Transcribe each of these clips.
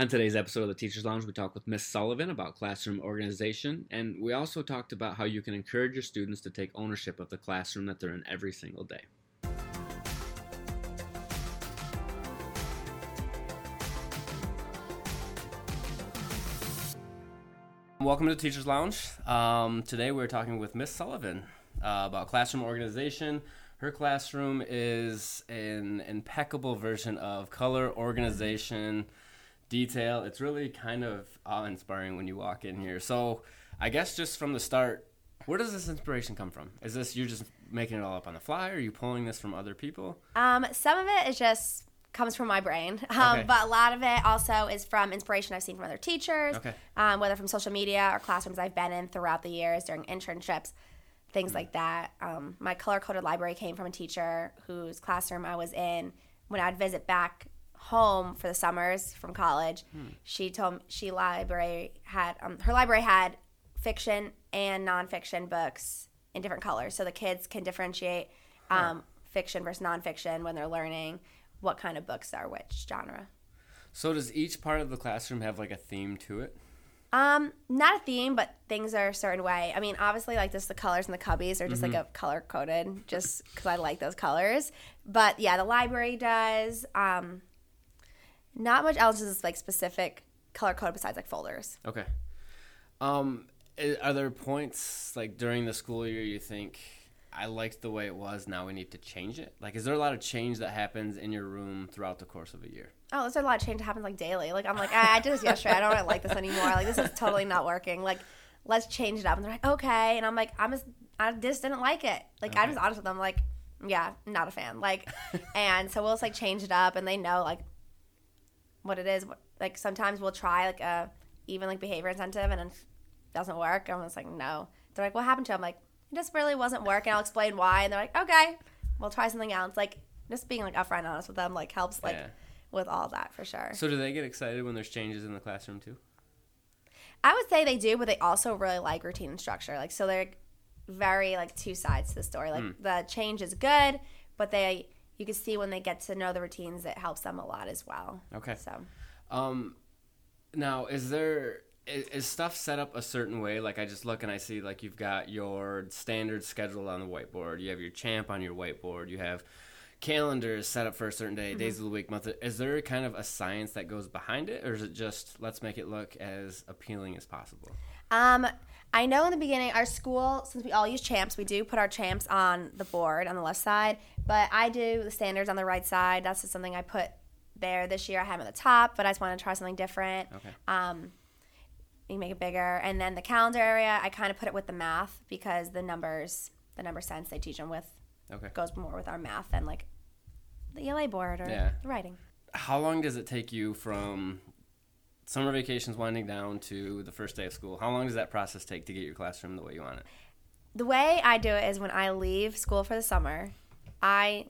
On today's episode of the Teachers Lounge, we talk with Miss Sullivan about classroom organization, and we also talked about how you can encourage your students to take ownership of the classroom that they're in every single day. Welcome to Teachers Lounge. Um, today we're talking with Miss Sullivan uh, about classroom organization. Her classroom is an impeccable version of color, organization, detail. It's really kind of awe-inspiring when you walk in here. So, I guess just from the start, where does this inspiration come from? Is this you're just making it all up on the fly? Or are you pulling this from other people? Um, some of it is just comes from my brain, um, Okay. but a lot of it also is from inspiration I've seen from other teachers, Okay. um, whether from social media or classrooms I've been in throughout the years during internships, things like that. Um, my color coded library came from a teacher whose classroom I was in when I'd visit back home for the summers from college. She told me she library had um, her library had fiction and nonfiction books in different colors, so the kids can differentiate um, fiction versus nonfiction when they're learning what kind of books are which genre. So, does each part of the classroom have like a theme to it? Um, not a theme, but things are a certain way. I mean, obviously, like just the colors in the cubbies are just like a color coded, just because I like those colors. But yeah, the library does. Um, not much else is like specific color code besides like folders. Okay. Um, are there points like during the school year you think I liked the way it was? Now we need to change it. Like, is there a lot of change that happens in your room throughout the course of a year? Oh, there's a lot of change that happens like daily. Like I'm like, I, I did this yesterday. I don't really like this anymore. Like this is totally not working. Like let's change it up. And they're like, okay. And I'm like, I'm just, I just didn't like it. Like I'm just honest with them. Like, yeah, not a fan. Like, and so we'll just like change it up, and they know like what it is. Like sometimes we'll try like a even like behavior incentive, and it doesn't work. I'm just like, no. They're like, what happened to? it? I'm like, it just really wasn't working. I'll explain why, and they're like, okay, we'll try something else. Like just being like upfront and honest with them like helps like Yeah. with all that for sure. So, do they get excited when there's changes in the classroom too? I would say they do, but they also really like routine and structure. Like so they're very like two sides to the story. Like hmm. the change is good, but they you can see when they get to know the routines it helps them a lot as well. Okay. So Um, now is there is, is stuff set up a certain way? Like I just look and I see like you've got your standard schedule on the whiteboard. You have your champ on your whiteboard. You have calendars set up for a certain day, days of the week, month. Is there kind of a science that goes behind it, or is it just let's make it look as appealing as possible? um I know in the beginning our school since we all use champs, we do put our champs on the board on the left side, but I do the standards on the right side. That's just something I put there this year. I have them at the top, but I just want to try something different. Okay. um, you make it bigger and then the calendar area i kind of put it with the math because the numbers the number sense they teach them with Okay. goes more with our math than like the ela board or Yeah. the writing How long does it take you from summer vacations winding down to the first day of school? How long does that process take to get your classroom the way you want it? the way i do it is when i leave school for the summer i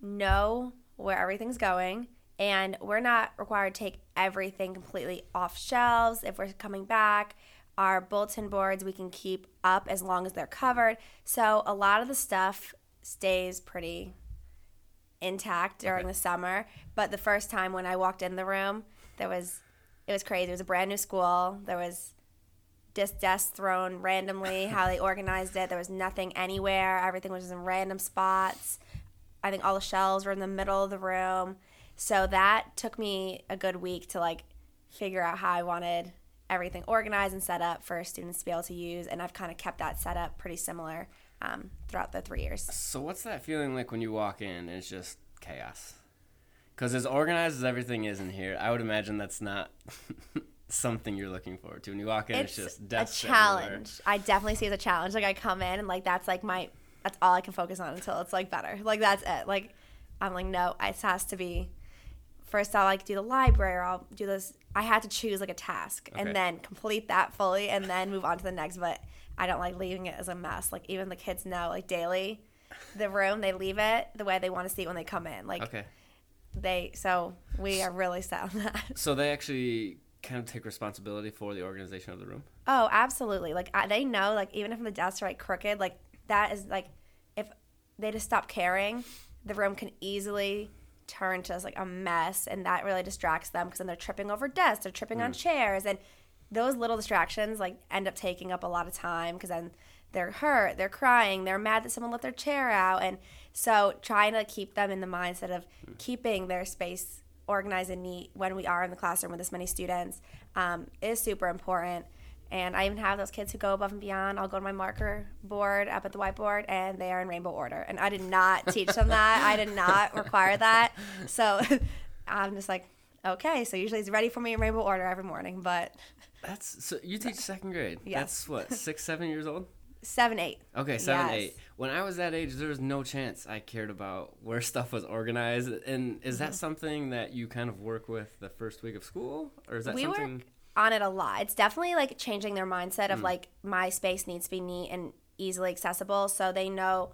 know where everything's going and we're not required to take everything completely off shelves if we're coming back our bulletin boards we can keep up as long as they're covered so a lot of the stuff stays pretty intact during Okay. the summer but the first time when i walked in the room there was it was crazy. It was a brand new school. There was just desks thrown randomly how they organized it. There was nothing anywhere. Everything was in random spots. I think all the shelves were in the middle of the room. So that took me a good week to like figure out how i wanted everything organized and set up for students to be able to use and i've kind of kept that set up pretty similar um, throughout the three years. So what's that feeling like when you walk in and it's just chaos? Because as organized as everything is in here, I would imagine that's not something you're looking forward to. When you walk in, it's, it's just a challenge everywhere. i definitely see it as a challenge like i come in and like that's like my that's all i can focus on until it's like better like that's it like i'm like no it has to be first i'll like do the library or i'll do this i had to choose like a task Okay. and then complete that fully and then move on to the next but i don't like leaving it as a mess like even the kids know like daily the room they leave it the way they want to see it when they come in like Okay. They so we are really set on that So they actually kind of take responsibility for the organization of the room. Oh, absolutely. Like I, they know, like even if the desks are like crooked, like that is like if they just stop caring, the room can easily turn to like a mess and that really distracts them because then they're tripping over desks they're tripping on mm. chairs and those little distractions like end up taking up a lot of time because then they're hurt they're crying they're mad that someone let their chair out and so trying to keep them in the mindset of keeping their space organized and neat when we are in the classroom with this many students um, is super important and I even have those kids who go above and beyond. I'll go to my marker board up at the whiteboard, and they are in rainbow order. And I did not teach them that. I did not require that. So I'm just like, okay. So usually it's ready for me in rainbow order every morning. But That's so you teach second grade. Yes. That's what six, seven years old. Seven, eight. Okay, seven, Yes. eight. When I was that age, there was no chance I cared about where stuff was organized. And is Mm-hmm. that something that you kind of work with the first week of school, or is that we something? work on it a lot. It's definitely like changing their mindset of like my space needs to be neat and easily accessible, so they know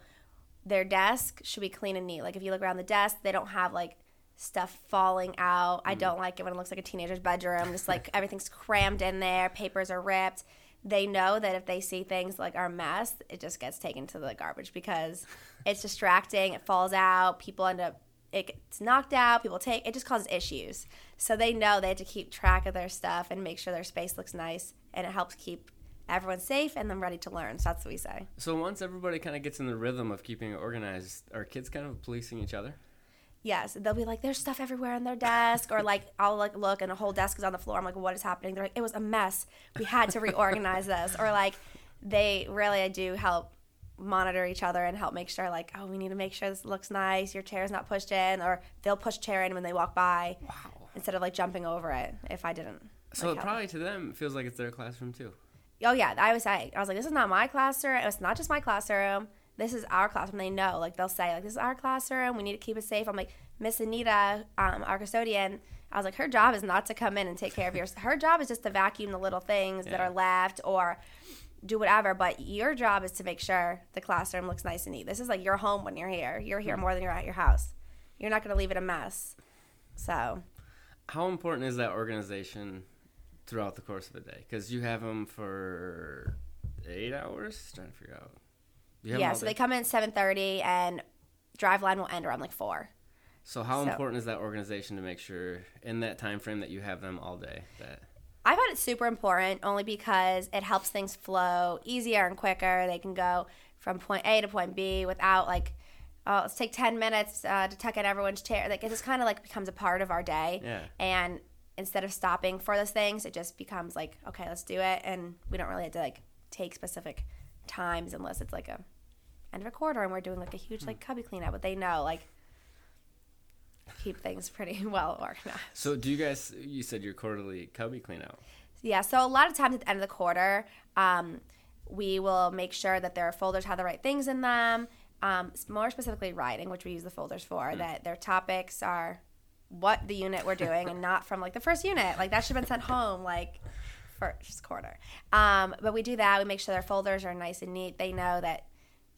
their desk should be clean and neat. Like if you look around the desk, they don't have like stuff falling out. I don't like it when it looks like a teenager's bedroom. Just like everything's crammed in there, papers are ripped. They know that if they see things like our mess, it just gets taken to the garbage because it's distracting. It falls out. People end up it gets knocked out. People take it just causes issues. So they know they have to keep track of their stuff and make sure their space looks nice, and it helps keep everyone safe and them ready to learn. So that's what we say. So once everybody kind of gets in the rhythm of keeping it organized, are kids kind of policing each other? Yes, they'll be like, "There's stuff everywhere on their desk," or like, "I'll like look and the whole desk is on the floor." I'm like, "What is happening?" They're like, "It was a mess. We had to reorganize this," or like, they really do help monitor each other and help make sure like, "Oh, we need to make sure this looks nice. Your chair's not pushed in," or they'll push chair in when they walk by Wow. instead of like jumping over it. If I didn't. So like, probably to them feels like it's their classroom too. Oh yeah, I was saying, I was like, this is not my classroom. It's not just my classroom. This is our classroom. They know, like they'll say, like this is our classroom. We need to keep it safe. I'm like, Miss Anita, um, our custodian. I was like, her job is not to come in and take care of yours. Her job is just to vacuum the little things that are left or do whatever. But your job is to make sure the classroom looks nice and neat. This is like your home when you're here. You're here more than you're at your house. You're not going to leave it a mess. So How important is that organization throughout the course of the day? Because you have them for eight hours. Trying to figure out. You have 'em yeah, so they come in at 7:30 and drive line will end around like four. So how so- important is that organization to make sure in that time frame that you have them all day? That I find it super important only because it helps things flow easier and quicker. They can go from point A to point B without like, oh, let's take ten minutes uh, to tuck in everyone's chair. Like it just kind of like becomes a part of our day. Yeah. And instead of stopping for those things, it just becomes like, okay, let's do it, and we don't really have to like take specific times unless it's like a end of a quarter and we're doing like a huge like cubby cleanup. But they know like keep things pretty well organized. So do you guys? You said your quarterly cubby clean out. Yeah, so a lot of times at the end of the quarter, um, we will make sure that their folders have the right things in them. Um, more specifically, writing, which we use the folders for, that their topics are what the unit we're doing and not from like the first unit. Like that should have been sent home like first quarter. Um, but we do that. We make sure their folders are nice and neat. They know that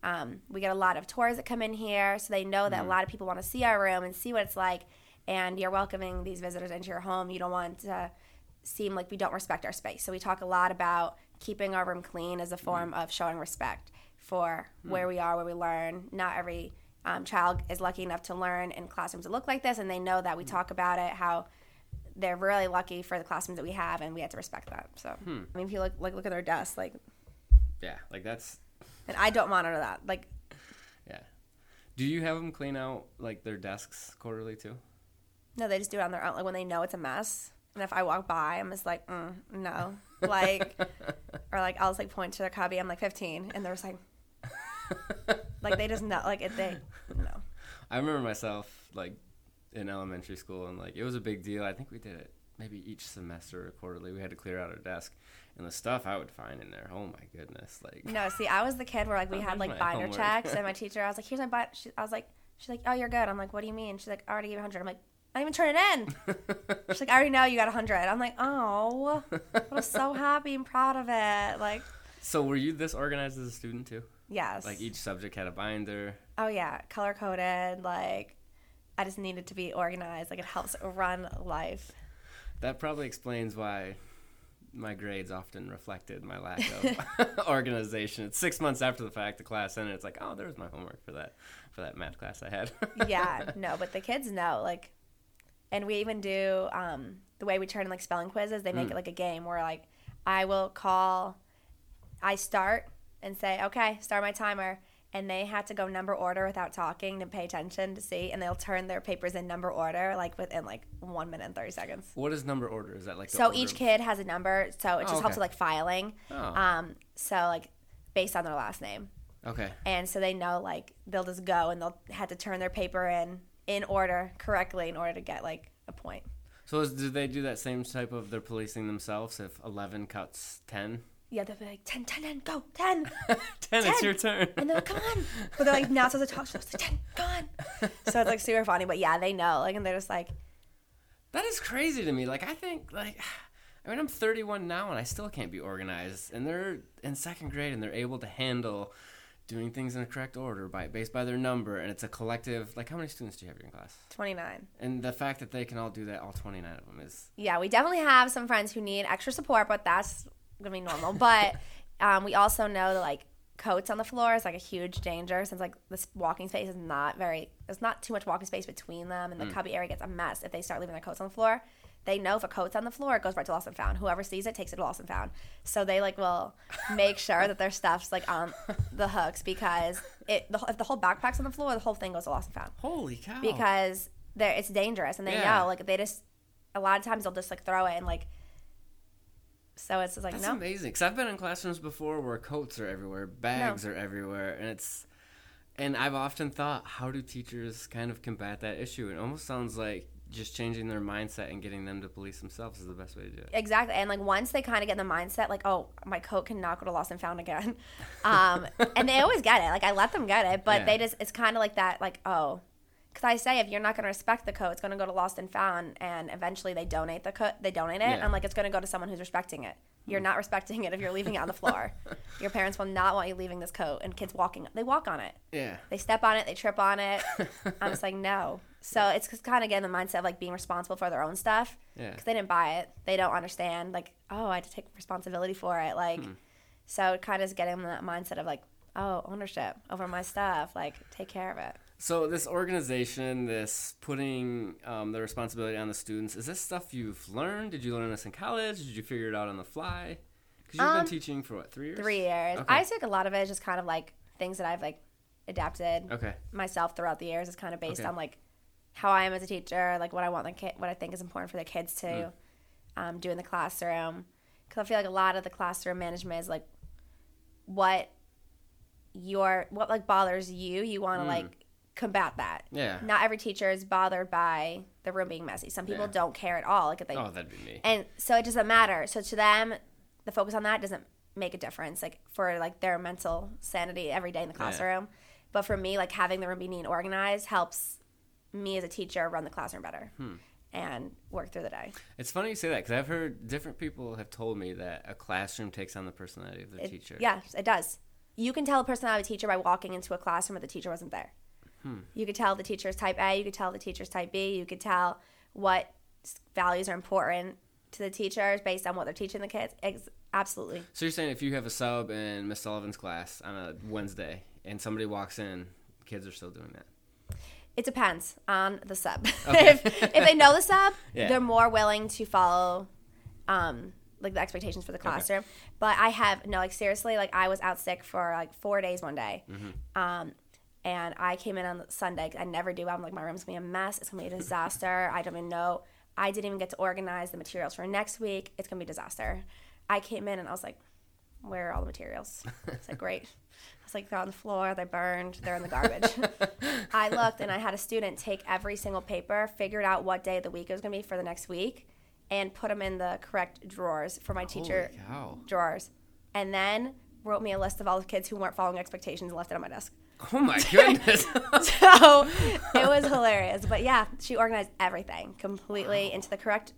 um, we get a lot of tours that come in here, so they know that a mm. lot of people want to see our room and see what it's like. And you're welcoming these visitors into your home. You don't want to seem like we don't respect our space. So we talk a lot about keeping our room clean as a mm. form of showing respect for mm. where we are, where we learn. Not every um, child is lucky enough to learn in classrooms that look like this, and they know that we talk about it. How they're really lucky for the classrooms that we have, and we have to respect that. So hmm. I mean, if you look like look at their desks, like, Yeah, like that's and I don't monitor that. Like, yeah. Do you have them clean out like their desks quarterly too? no, they just do it on their own. Like when they know it's a mess, and if I walk by, I'm just like, mm, no, like, or like I'll just like point to their cubby. I'm like 15, and they're just like, like they just know, like if they, no. I remember myself like in elementary school and like it was a big deal. I think we did it maybe each semester or quarterly. We had to clear out our desk and the stuff I would find in there. Oh my goodness! Like No, see, I was the kid where like we had like binder homework. checks, and my teacher, I was like, "Here's my binder." I was like, "She's like, oh, you're good." I'm like, "What do you mean?" She's like, "I already gave you 100." I'm like, "I didn't even turn it in." She's like, "I already know you got 100." I'm like, "Oh, I was so happy and proud of it." Like, so were you this organized as a student too? yes, Like each subject had a binder. oh yeah, color coded. Like, I just needed to be organized. Like, it helps run life. That probably explains why my grades often reflected my lack of organization. It's six months after the fact, the class ended. It's like, oh, there's my homework for that for that math class I had. yeah, no, but the kids know like, and we even do um, the way we turn in like spelling quizzes. They make Mm. it like a game where like I will call, I start and say, okay, start my timer. And they had to go number order without talking to pay attention to see, and they'll turn their papers in number order like within like one minute and thirty seconds. What is number order? Is that like So each of- kid has a number, so it just Oh, helps with like filing. Oh, Um, so like based on their last name, okay. and so they know like they'll just go and they'll have to turn their paper in in order correctly in order to get like a point. So is, do they do that same type of they're policing themselves? If eleven cuts ten, Yeah, they'll be like 10, 10, 10, go, 10. ten, it's your turn. And they're like, come on. But they're like, not supposed to talk. So it's like, 10, go on. So it's like super funny. But yeah, they know. Like, and they're just like, That is crazy to me. Like I think like I mean I'm 31 now and I still can't be organized. And they're in second grade and they're able to handle doing things in a correct order by based by their number and it's a collective like how many students do you have in your class? 29. And the fact that they can all do that all 29 of them is Yeah, we definitely have some friends who need extra support, but that's to be normal. But um, we also know that, like, coats on the floor is like a huge danger since like this walking space is not very there's not too much walking space between them and the cubby area gets a mess if they start leaving their coats on the floor they know if a coat's on the floor it goes right to lost and found whoever sees it takes it to lost and found so they like will make sure that their stuff's like on the hooks because it the, if the whole backpack's on the floor the whole thing goes to lost and found holy cow. because it's dangerous and they Yeah. know like they just a lot of times they'll just like throw it and like so it's like That's no amazing. Cuz I've been in classrooms before where coats are everywhere, bags are everywhere and it's and I've often thought how do teachers kind of combat that issue? It almost sounds like just changing their mindset and getting them to police themselves is the best way to do it. exactly and like once they kind of get in the mindset like oh my coat cannot go to lost and found again um and they always get it like i let them get it but Yeah. they just it's kind of like that like oh because i say if you're not going to respect the coat it's going to go to lost and found and eventually they donate the coat they donate it Yeah. i'm like it's going to go to someone who's respecting it you're hmm. not respecting it if you're leaving it on the floor your parents will not want you leaving this coat and kids walking they walk on it Yeah. they step on it, they trip on it. I'm just like, no. So it's kind of getting the mindset of like being responsible for their own stuff Yeah. because they didn't buy it. They don't understand like, oh, I had to take responsibility for it. Like, hmm. so it kind of is getting them that mindset of like, oh, ownership over my stuff. Like, take care of it. So this organization, this putting um, the responsibility on the students, is this stuff you've learned? Did you learn this in college? Did you figure it out on the fly? Because you've Um, been teaching for what three years? Three years. Okay. I think a lot of it is just kind of like things that I've like adapted Okay. myself throughout the years. It's kind of based Okay. on like how I am as a teacher, like what I want the kid, what I think is important for the kids to Mm. um, do in the classroom. Because I feel like a lot of the classroom management is like what your what like bothers you. You want to Mm. like combat that. Yeah. Not every teacher is bothered by the room being messy. Some people Yeah. don't care at all. Like if they Oh, that'd be me. and so it doesn't matter. So to them, the focus on that doesn't make a difference, like for like their mental sanity every day in the classroom. Yeah. But for me, like having the room be neat and organized helps me as a teacher run the classroom better Hmm. and work through the day. It's funny you say that because I've heard different people have told me that a classroom takes on the personality of the It- teacher. Yes, it does. You can tell a personality of a teacher by walking into a classroom where the teacher wasn't there. Hmm. You could tell the teacher's type A. You could tell the teacher's type B. You could tell what values are important to the teachers based on what they're teaching the kids. Ex- absolutely. So you're saying if you have a sub in Miss Sullivan's class on a Wednesday and somebody walks in, kids are still doing that. It depends on the sub. Okay. if, if they know the sub, Yeah. they're more willing to follow um, like the expectations for the classroom. But I have no like seriously like I was out sick for like four days one day, Mm-hmm. um, and I came in on Sunday. I never do. I'm like my room's gonna be a mess. It's gonna be a disaster. I don't even know. I didn't even get to organize the materials for next week. It's gonna be a disaster. I came in and I was like, where are all the materials? It's like great. I was like, they're on the floor, they're burned, they're in the garbage. I looked and I had a student take every single paper, figured out what day of the week it was to be for the next week, and put them in the correct drawers for my teacher Holy cow. drawers. And then wrote me a list of all the kids who weren't following expectations and left it on my desk. Oh my goodness. So it was hilarious. But yeah, she organized everything completely into the correct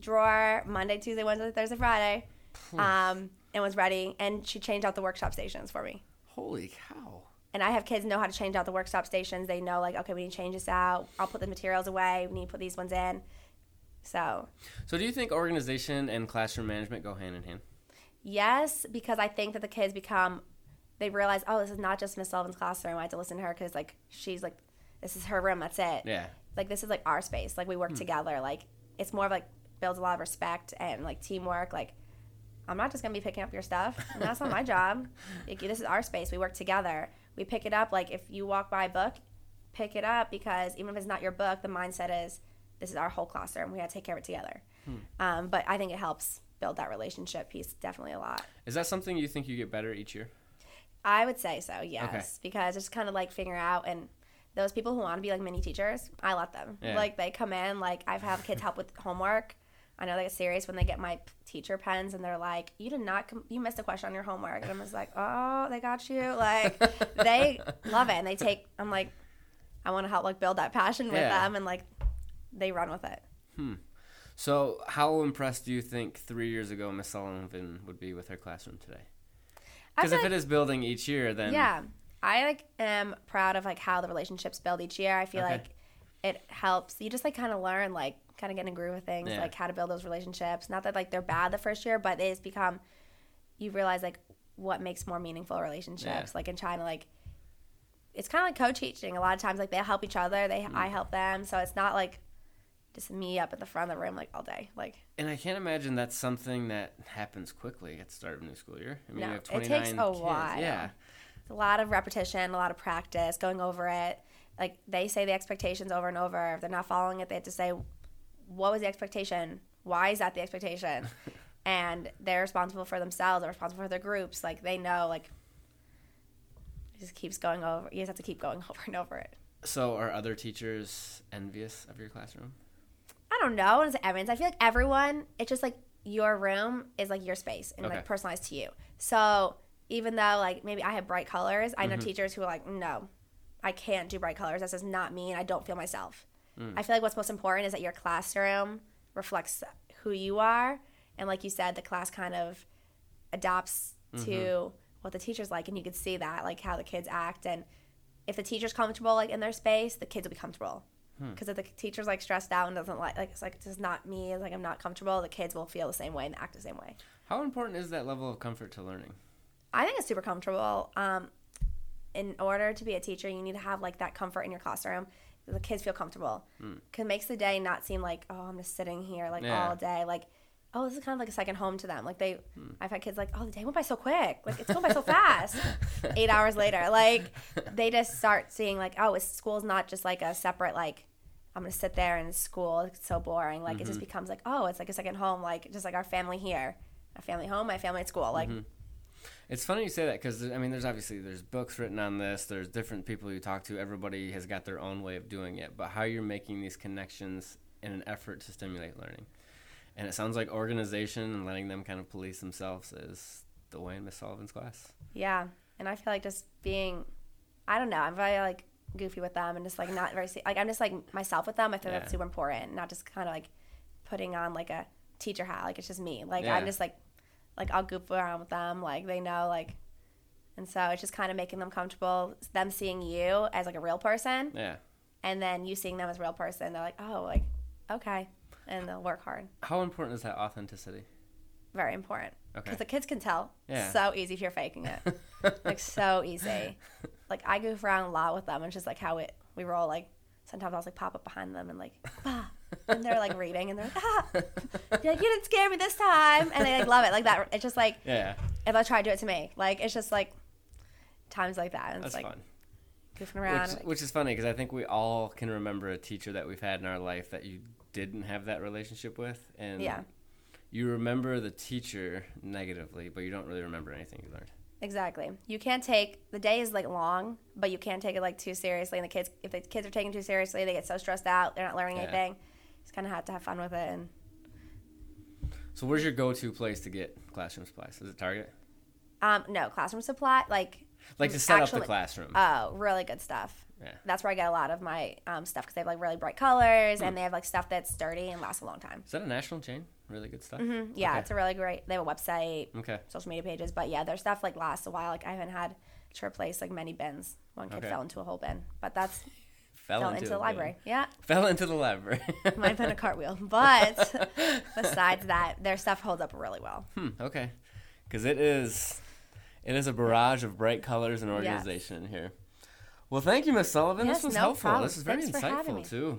drawer Monday, Tuesday, Wednesday, Thursday, Friday. Um, and was ready. And she changed out the workshop stations for me. Holy cow. and I have kids know how to change out the workshop stations. They know like, okay, we need to change this out. I'll put the materials away. We need to put these ones in. So So, do you think organization and classroom management go hand in hand? yes, because I think that the kids become, they realize, oh, this is not just Miss Sullivan's classroom. I have to listen to her because like she's like, this is her room. That's it. Yeah. Like this is like our space. Like we work together. Like it's more of like builds a lot of respect and like teamwork. Like I'm not just gonna be picking up your stuff. That's not my job. Like, this is our space. We work together. We pick it up. Like if you walk by a book, pick it up because even if it's not your book, the mindset is this is our whole classroom. We gotta take care of it together. Um, but I think it helps build that relationship piece definitely a lot. Is that something you think you get better each year? I would say so, yes, because it's kind of like figure out and those people who want to be like mini teachers, I let them. Yeah. Like they come in, like I've had kids help with homework. I know they get serious when they get my teacher pens and they're like, "You did not, com- you missed a question on your homework." And I'm just like, "Oh, they got you." Like they love it and they take. I'm like, I want to help like build that passion with Yeah. them and like they run with it. Hmm. So, how impressed do you think three years ago Miss Sullivan would be with her classroom today? Because if like- it is building each year, then yeah i like am proud of like how the relationships build each year i feel Okay. like it helps you just like kind of learn like kind of get in a groove with things Yeah. like how to build those relationships not that like they're bad the first year but it's become you realize like what makes more meaningful relationships Yeah. like in China, like it's kind of like co-teaching a lot of times like they help each other they Mm. i help them so it's not like just me up at the front of the room like all day like And I can't imagine that's something that happens quickly at the start of a new school year. I mean, No, you have it 29 takes a kids. while. Yeah. It's a lot of repetition, a lot of practice, going over it. Like they say the expectations over and over. If they're not following it, they have to say, "What was the expectation? Why is that the expectation?" and they're responsible for themselves. They're responsible for their groups. Like they know. Like it just keeps going over. You just have to keep going over and over it. So, are other teachers envious of your classroom? I don't know. It's evidence. I feel like everyone. It's just like your room is like your space and Okay. like personalized to you. So even though like maybe I have bright colors, I know Mm-hmm. teachers who are like, no, I can't do bright colors. That does not mean I don't feel myself. Mm. I feel like what's most important is that your classroom reflects who you are, and like you said, the class kind of adapts Mm-hmm. to what the teacher's like, and you can see that like how the kids act and. If the teacher's comfortable like in their space, the kids will be comfortable. Hmm. because if the teacher's like stressed out and doesn't like like it's like this is not me it's like i'm not comfortable the kids will feel the same way and act the same way. How important is that level of comfort to learning? i think it's super comfortable. Um, in order to be a teacher you need to have like that comfort in your classroom. The kids feel comfortable. Hmm. Because it makes the day not seem like oh i'm just sitting here like Yeah. all day like oh this is kind of like a second home to them. Like they hmm. i've had kids like oh the day went by so quick. Like it's going by so fast. Eight hours later like they just start seeing like oh school's not just like a separate like i'm gonna sit there in school it's so boring like it just mm-hmm. becomes like oh it's like a second home like just like our family here my family home my family at school like mm-hmm. It's funny you say that because I mean, there's obviously there's books written on this. There's different people you talk to. Everybody has got their own way of doing it. But how you're making these connections in an effort to stimulate learning, and it sounds like organization and letting them kind of police themselves is the way in Miss Sullivan's class. Yeah, and I feel like just being, I don't know, I'm very like goofy with them and just like not very like I'm just like myself with them. I think Yeah. that's super important, not just kind of like putting on like a teacher hat. Like it's just me. Like Yeah. I'm just like, like I'll goof around with them. Like they know like, and so it's just kind of making them comfortable. Them seeing you as like a real person, Yeah. and then you seeing them as a real person. They're like, oh, like okay, and they'll work hard. How important is that authenticity? Very important Okay. because the kids can tell. Yeah. So easy if you're faking it. like so easy. Like I goof around a lot with them. It's just like how it we roll. Like sometimes I'll just like pop up behind them and like ah, and they're like reading and they're like ah, You're like you didn't scare me this time, and they like love it like that. It's just like Yeah, if I try to do it to me, like it's just like times like that. And that's it's like fun. goofing around. Which, which is funny because I think we all can remember a teacher that we've had in our life that you didn't have that relationship with, and Yeah. You remember the teacher negatively, but you don't really remember anything you learned. Exactly. You can't take the day is like long, but you can't take it like too seriously. And the kids, if the kids are taking it too seriously, they get so stressed out. They're not learning Yeah. anything. Just kind of have to have fun with it. And So, where's your go-to place to get classroom supplies? Is it Target? um, no classroom supply, like Like to set up the classroom. oh, really good stuff. Yeah. That's where I get a lot of my um, stuff because they have like really bright colors mm. and hmm. they have like stuff that's sturdy and lasts a long time. Is that a national chain? Really good stuff. Mm-hmm. Yeah, okay. it's a really great. They have a website, okay, social media pages, but yeah, their stuff like lasts a while. Like I haven't had to replace like many bins. One kid okay. fell into a whole bin, but that's fell, fell, into, the library. Bin. Yeah, fell into the library. Might have been a cartwheel, but besides that, their stuff holds up really well. Hmm, okay, because it is, it is a barrage of bright colors and organization yes. here. Well, thank you, Miss Sullivan. Yes, this was no helpful. Problem. This is very Thanks insightful, too.